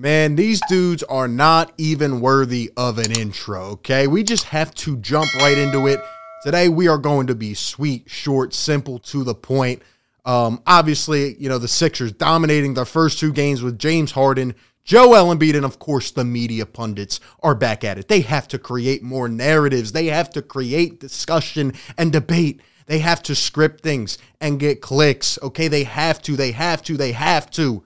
Man, these dudes are not even worthy of an intro, okay? We just have to jump right into it. Today, we are going to be sweet, short, simple, to the point. Um, obviously, you know, the Sixers dominating their first two games with James Harden, Joel Embiid, and of course, the media pundits are back at it. They have to create more narratives, they have to create discussion and debate. They have to script things and get clicks, okay? They have to, they have to, they have to.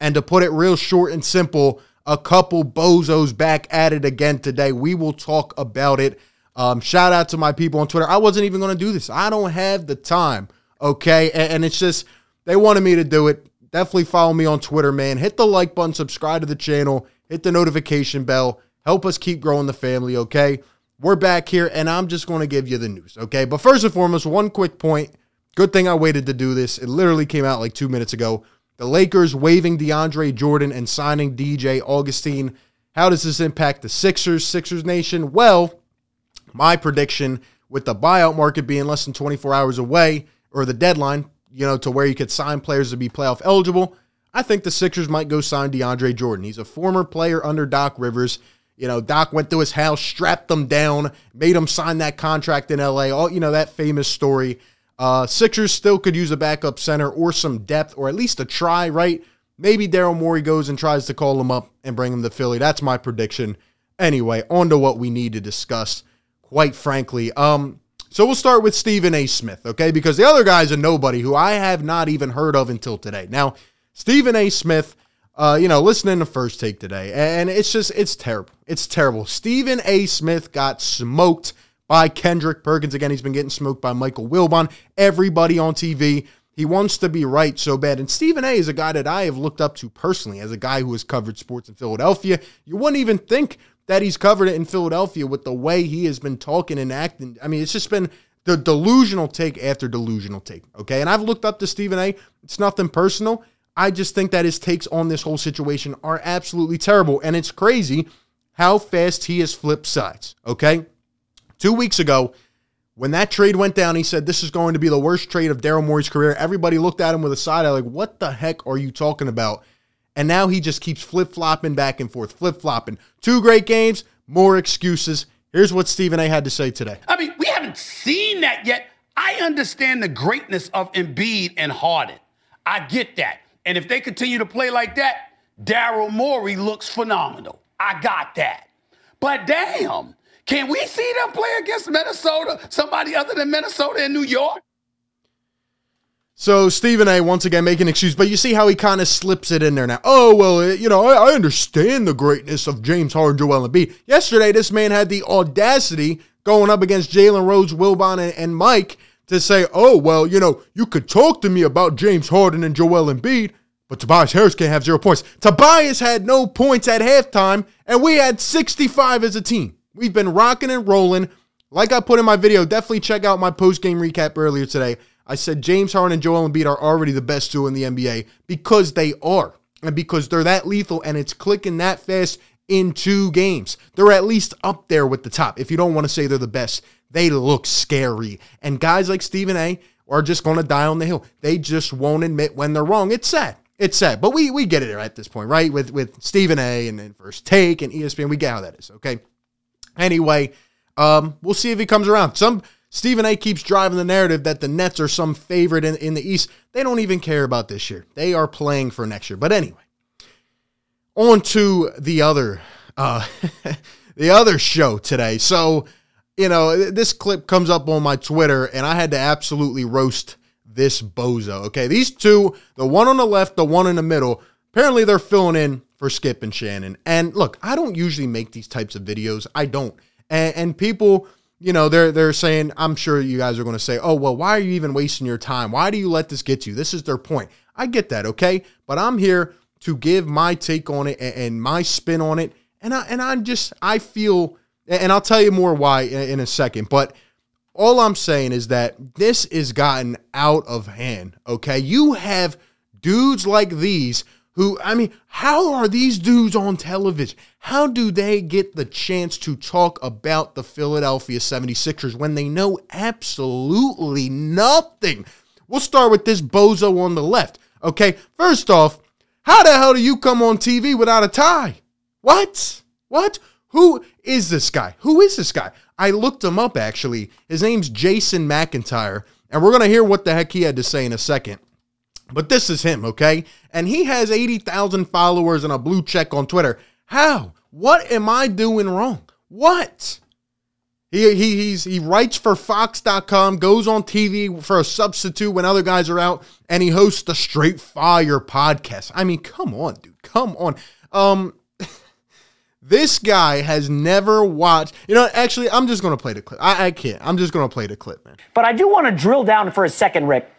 And to put it real short and simple, a couple bozos back at it again today. We will talk about it. Um, shout out to my people on Twitter. I wasn't even going to do this. I don't have the time. Okay. And, and it's just, they wanted me to do it. Definitely follow me on Twitter, man. Hit the like button, subscribe to the channel, hit the notification bell. Help us keep growing the family. Okay. We're back here and I'm just going to give you the news. Okay. But first and foremost, one quick point. Good thing I waited to do this. It literally came out like two minutes ago. The Lakers waiving DeAndre Jordan and signing DJ Augustin. How does this impact the Sixers, Sixers Nation? Well, my prediction with the buyout market being less than 24 hours away, or the deadline, you know, to where you could sign players to be playoff eligible, I think the Sixers might go sign DeAndre Jordan. He's a former player under Doc Rivers. You know, Doc went to his house, strapped them down, made him sign that contract in LA. All you know, that famous story. Uh, Sixers still could use a backup center or some depth, or at least a try, right? Maybe Daryl Morey goes and tries to call him up and bring him to Philly. That's my prediction. Anyway, on to what we need to discuss, quite frankly. Um, so we'll start with Stephen A. Smith, okay? Because the other guy's a nobody who I have not even heard of until today. Now, Stephen A. Smith, uh, you know, listening to first take today, and it's just, it's terrible. It's terrible. Stephen A. Smith got smoked by Kendrick Perkins. Again, he's been getting smoked by Michael Wilbon. Everybody on TV. He wants to be right so bad. And Stephen A is a guy that I have looked up to personally as a guy who has covered sports in Philadelphia. You wouldn't even think that he's covered it in Philadelphia with the way he has been talking and acting. I mean, it's just been the delusional take after delusional take. Okay. And I've looked up to Stephen A. It's nothing personal. I just think that his takes on this whole situation are absolutely terrible. And it's crazy how fast he has flipped sides. Okay. Two weeks ago, when that trade went down, he said this is going to be the worst trade of Daryl Morey's career. Everybody looked at him with a side eye like, what the heck are you talking about? And now he just keeps flip flopping back and forth, flip flopping. Two great games, more excuses. Here's what Stephen A had to say today. I mean, we haven't seen that yet. I understand the greatness of Embiid and Harden. I get that. And if they continue to play like that, Daryl Morey looks phenomenal. I got that. But damn, can we see them play against Minnesota, somebody other than Minnesota and New York? So Stephen A. once again making excuse, but you see how he kind of slips it in there now. Oh well, uh, you know I, I understand the greatness of James Harden, Joel Embiid. Yesterday, this man had the audacity going up against Jalen Rose, Wilbon, and, and Mike to say, "Oh well, you know you could talk to me about James Harden and Joel Embiid, but Tobias Harris can't have zero points." Tobias had no points at halftime, and we had 65 as a team. We've been rocking and rolling. Like I put in my video, definitely check out my post game recap earlier today. I said James Harden and Joel Embiid are already the best duo in the NBA because they are. And because they're that lethal and it's clicking that fast in two games. They're at least up there with the top. If you don't want to say they're the best, they look scary. And guys like Stephen A are just going to die on the hill. They just won't admit when they're wrong. It's sad. It's sad. But we we get it at this point, right? With with Stephen A and then First Take and ESPN, we get how that is, okay? Anyway, um, we'll see if he comes around. Some Stephen A keeps driving the narrative that the Nets are some favorite in, in the East. They don't even care about this year. They are playing for next year. But anyway, on to the other uh the other show today. So, you know, this clip comes up on my Twitter and I had to absolutely roast this bozo. Okay, these two, the one on the left, the one in the middle, apparently they're filling in for Skip and Shannon. And look, I don't usually make these types of videos. I don't. And, and people, you know, they're they're saying, I'm sure you guys are going to say, "Oh, well, why are you even wasting your time? Why do you let this get you?" This is their point. I get that, okay? But I'm here to give my take on it and, and my spin on it. And I and I just I feel and I'll tell you more why in, in a second, but all I'm saying is that this is gotten out of hand, okay? You have dudes like these who, I mean, how are these dudes on television? How do they get the chance to talk about the Philadelphia 76ers when they know absolutely nothing? We'll start with this bozo on the left. Okay, first off, how the hell do you come on TV without a tie? What? What? Who is this guy? Who is this guy? I looked him up actually. His name's Jason McIntyre, and we're going to hear what the heck he had to say in a second. But this is him, okay? And he has 80,000 followers and a blue check on Twitter. How? What am I doing wrong? What? He, he, he writes for Fox.com, goes on TV for a substitute when other guys are out, and he hosts the Straight Fire podcast. I mean, come on, dude. Come on. Um, this guy has never watched. You know, actually, I'm just going to play the clip. I, I can't. I'm just going to play the clip, man. But I do want to drill down for a second, Rick.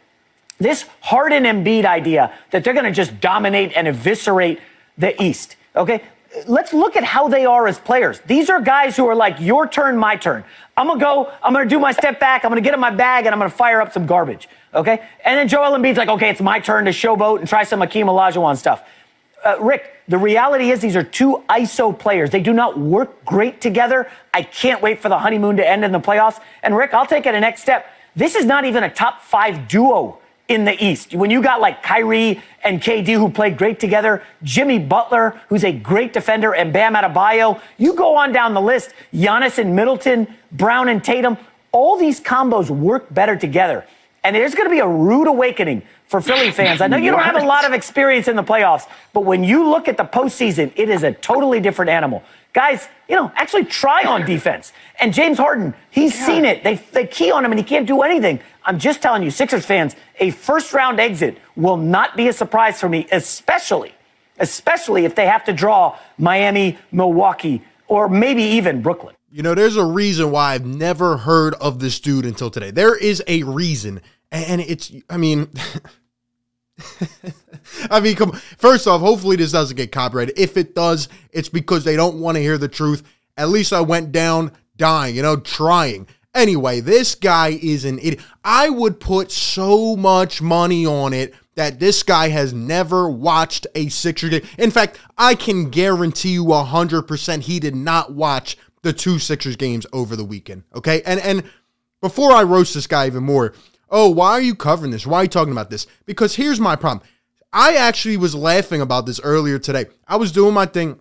This Harden Embiid idea that they're going to just dominate and eviscerate the East. Okay, let's look at how they are as players. These are guys who are like, your turn, my turn. I'm gonna go, I'm gonna do my step back, I'm gonna get in my bag, and I'm gonna fire up some garbage. Okay? And then Joel Embiid's like, okay, it's my turn to showboat and try some Hakeem Olajuwon stuff. Uh, Rick, the reality is these are two ISO players. They do not work great together. I can't wait for the honeymoon to end in the playoffs. And Rick, I'll take it a next step. This is not even a top five duo in the East. When you got like Kyrie and KD who played great together, Jimmy Butler, who's a great defender, and Bam Adebayo, you go on down the list, Giannis and Middleton, Brown and Tatum, all these combos work better together. And there's going to be a rude awakening for Philly fans. I know you don't have a lot of experience in the playoffs, but when you look at the postseason, it is a totally different animal. Guys, you know, actually try on defense. And James Harden, he's yeah. seen it. They, they key on him and he can't do anything. I'm just telling you, Sixers fans, a first round exit will not be a surprise for me, especially, especially if they have to draw Miami, Milwaukee, or maybe even Brooklyn. You know, there's a reason why I've never heard of this dude until today. There is a reason. And it's, I mean, I mean, come. First off, hopefully this doesn't get copyrighted. If it does, it's because they don't want to hear the truth. At least I went down dying, you know, trying. Anyway, this guy is an idiot. I would put so much money on it that this guy has never watched a Sixer game. In fact, I can guarantee you 100% he did not watch the two Sixers games over the weekend. Okay? And and before I roast this guy even more, oh, why are you covering this? Why are you talking about this? Because here's my problem. I actually was laughing about this earlier today. I was doing my thing.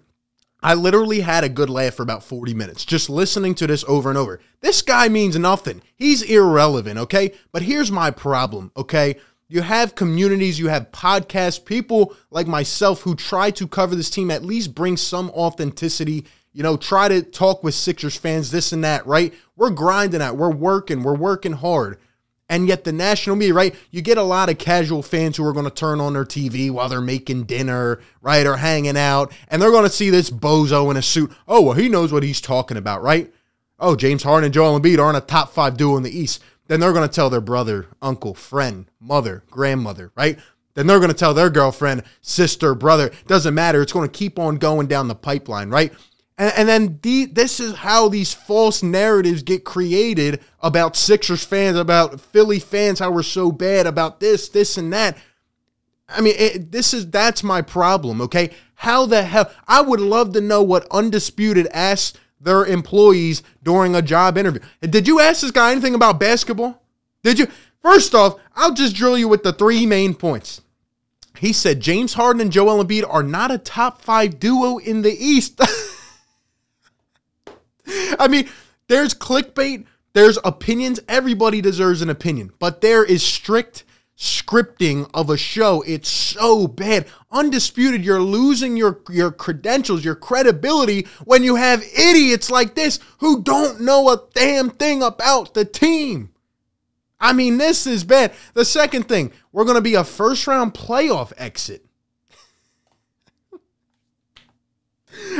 I literally had a good laugh for about 40 minutes just listening to this over and over. This guy means nothing. He's irrelevant, okay? But here's my problem, okay? You have communities, you have podcasts, people like myself who try to cover this team, at least bring some authenticity, you know, try to talk with Sixers fans, this and that, right? We're grinding at, we're working, we're working hard. And yet, the national media, right? You get a lot of casual fans who are going to turn on their TV while they're making dinner, right? Or hanging out, and they're going to see this bozo in a suit. Oh, well, he knows what he's talking about, right? Oh, James Harden and Joel Embiid aren't a top five duo in the East. Then they're going to tell their brother, uncle, friend, mother, grandmother, right? Then they're going to tell their girlfriend, sister, brother. Doesn't matter. It's going to keep on going down the pipeline, right? And, and then the, this is how these false narratives get created about Sixers fans, about Philly fans, how we're so bad about this, this, and that. I mean, it, this is that's my problem. Okay, how the hell? I would love to know what undisputed asked their employees during a job interview. Did you ask this guy anything about basketball? Did you? First off, I'll just drill you with the three main points. He said James Harden and Joel Embiid are not a top five duo in the East. I mean, there's clickbait, there's opinions. Everybody deserves an opinion, but there is strict scripting of a show. It's so bad. Undisputed, you're losing your, your credentials, your credibility when you have idiots like this who don't know a damn thing about the team. I mean, this is bad. The second thing, we're going to be a first round playoff exit.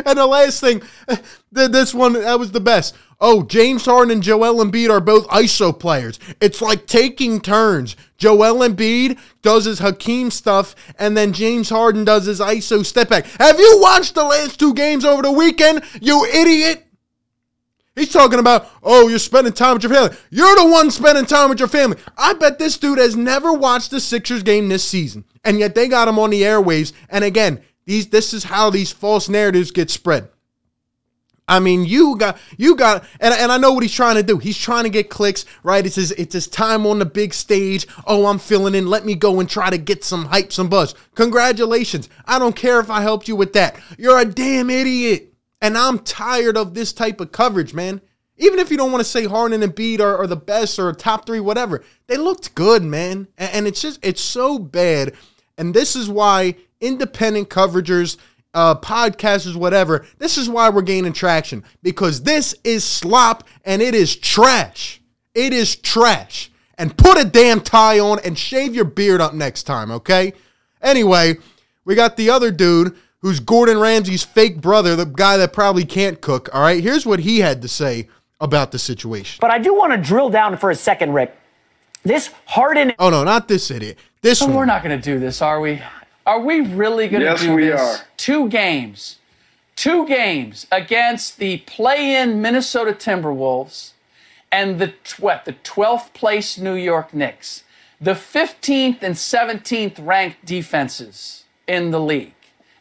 And the last thing, eh, this one, that was the best. Oh, James Harden and Joel Embiid are both ISO players. It's like taking turns. Joel Embiid does his Hakeem stuff, and then James Harden does his ISO step back. Have you watched the last two games over the weekend, you idiot? He's talking about, oh, you're spending time with your family. You're the one spending time with your family. I bet this dude has never watched the Sixers game this season, and yet they got him on the airwaves. And again, these this is how these false narratives get spread. I mean, you got you got and, and I know what he's trying to do. He's trying to get clicks, right? It's his it's his time on the big stage. Oh, I'm filling in. Let me go and try to get some hype, some buzz. Congratulations. I don't care if I helped you with that. You're a damn idiot. And I'm tired of this type of coverage, man. Even if you don't want to say Harden and Embiid are, are the best or top three, whatever, they looked good, man. And, and it's just it's so bad. And this is why independent coveragers uh, podcasters, whatever. This is why we're gaining traction because this is slop and it is trash. It is trash. And put a damn tie on and shave your beard up next time, okay? Anyway, we got the other dude who's Gordon Ramsay's fake brother, the guy that probably can't cook. All right, here's what he had to say about the situation. But I do want to drill down for a second, Rick. This Harden. Oh no, not this idiot. This But one. we're not going to do this, are we? Are we really going to Yes, do we this? are. Two games. Two games against the play-in Minnesota Timberwolves and the what, the 12th place New York Knicks. The 15th and 17th ranked defenses in the league.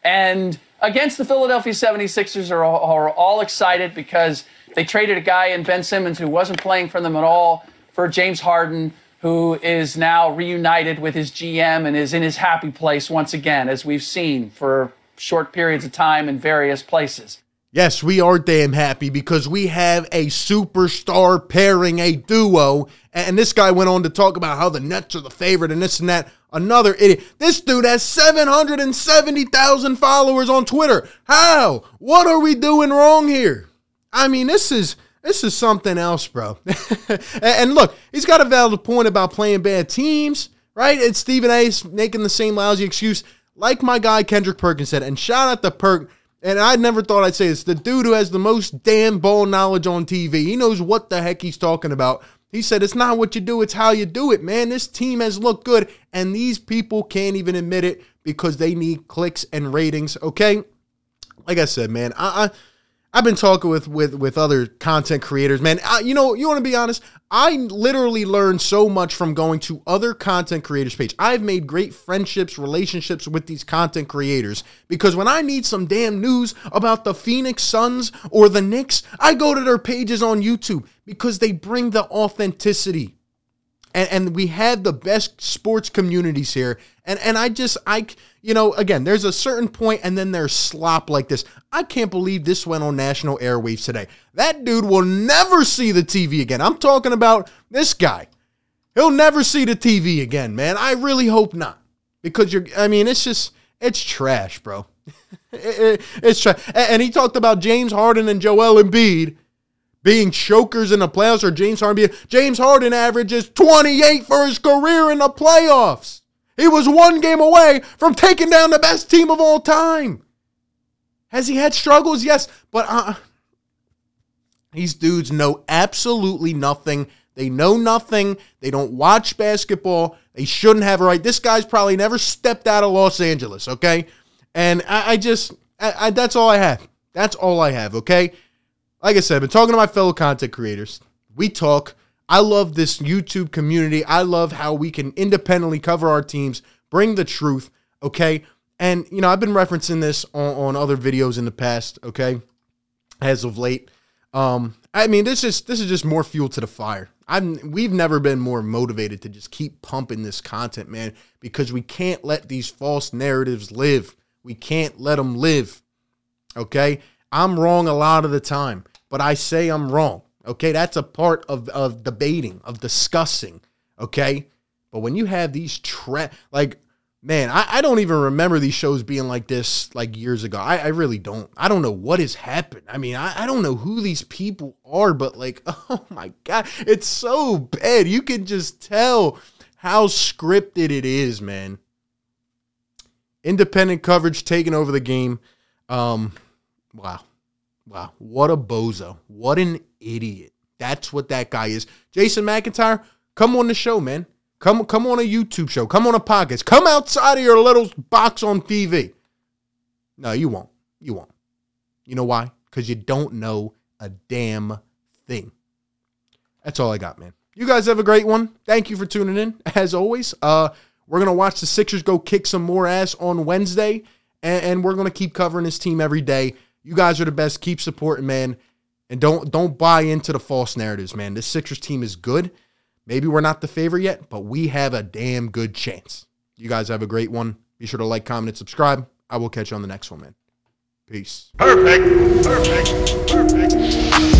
And against the Philadelphia 76ers are all, are all excited because they traded a guy in Ben Simmons who wasn't playing for them at all for James Harden, who is now reunited with his GM and is in his happy place once again, as we've seen for short periods of time in various places. Yes, we are damn happy because we have a superstar pairing, a duo. And this guy went on to talk about how the Nets are the favorite and this and that. Another idiot. This dude has 770,000 followers on Twitter. How? What are we doing wrong here? I mean, this is this is something else, bro. and, look, he's got a valid point about playing bad teams, right? It's Stephen A. making the same lousy excuse, like my guy Kendrick Perkins said. And shout out to Perk. And I never thought I'd say this. The dude who has the most damn ball knowledge on TV. He knows what the heck he's talking about. He said, It's not what you do, it's how you do it, man. This team has looked good. And these people can't even admit it because they need clicks and ratings, okay? Like I said, man, I, I I've been talking with with with other content creators, man. I, you know, you want to be honest? I literally learned so much from going to other content creators' page. I've made great friendships, relationships with these content creators because when I need some damn news about the Phoenix Suns or the Knicks, I go to their pages on YouTube because they bring the authenticity and, and we have the best sports communities here. And and I just I you know again, there's a certain point, and then there's slop like this. I can't believe this went on national airwaves today. That dude will never see the TV again. I'm talking about this guy. He'll never see the TV again, man. I really hope not, because you're. I mean, it's just it's trash, bro. It- it- it's trash. And he talked about James Harden and Joel Embiid being chokers in the playoffs or James Harden being James Harden averages 28 for his career in the playoffs. He was one game away from taking down the best team of all time. Has he had struggles? Yes, but uh, these dudes know absolutely nothing. They know nothing. They don't watch basketball. They shouldn't have a right. This guy's probably never stepped out of Los Angeles, okay? And I, I just, I, I, that's all I have. That's all I have, okay? like I said, I've been talking to my fellow content creators. We talk. I love this YouTube community. I love how we can independently cover our teams, bring the truth, okay? And, you know, I've been referencing this on, on other videos in the past, okay? As of late. Um, I mean, this is this is just more fuel to the fire. I'm we've never been more motivated to just keep pumping this content, man, because we can't let these false narratives live. We can't let them live. Okay? I'm wrong a lot of the time, but I say I'm wrong. Okay? That's a part of, of debating, of discussing. Okay? But when you have these tra- like, man, I, I don't even remember these shows being like this like years ago. I, I really don't. I don't know what has happened. I mean, I, I don't know who these people are, but like, oh my God, it's so bad. You can just tell how scripted it is, man. Independent coverage taking over the game. Um, Wow. Wow. What a bozo. What an idiot. That's what that guy is. Jason McIntyre, come on the show, man. Come come on a YouTube show. Come on a podcast. Come outside of your little box on TV. No, you won't. You won't. You know why? Because you don't know a damn thing. That's all I got, man. You guys have a great one. Thank you for tuning in. As always, uh, we're gonna watch the Sixers go kick some more ass on Wednesday, and, and we're gonna keep covering this team every day. You guys are the best. Keep supporting, man, and don't don't buy into the false narratives, man. This Sixers team is good. Maybe we're not the favorite yet, but we have a damn good chance. You guys have a great one. Be sure to like, comment, and subscribe. I will catch you on the next one, man. Peace. Perfect. Perfect. Perfect.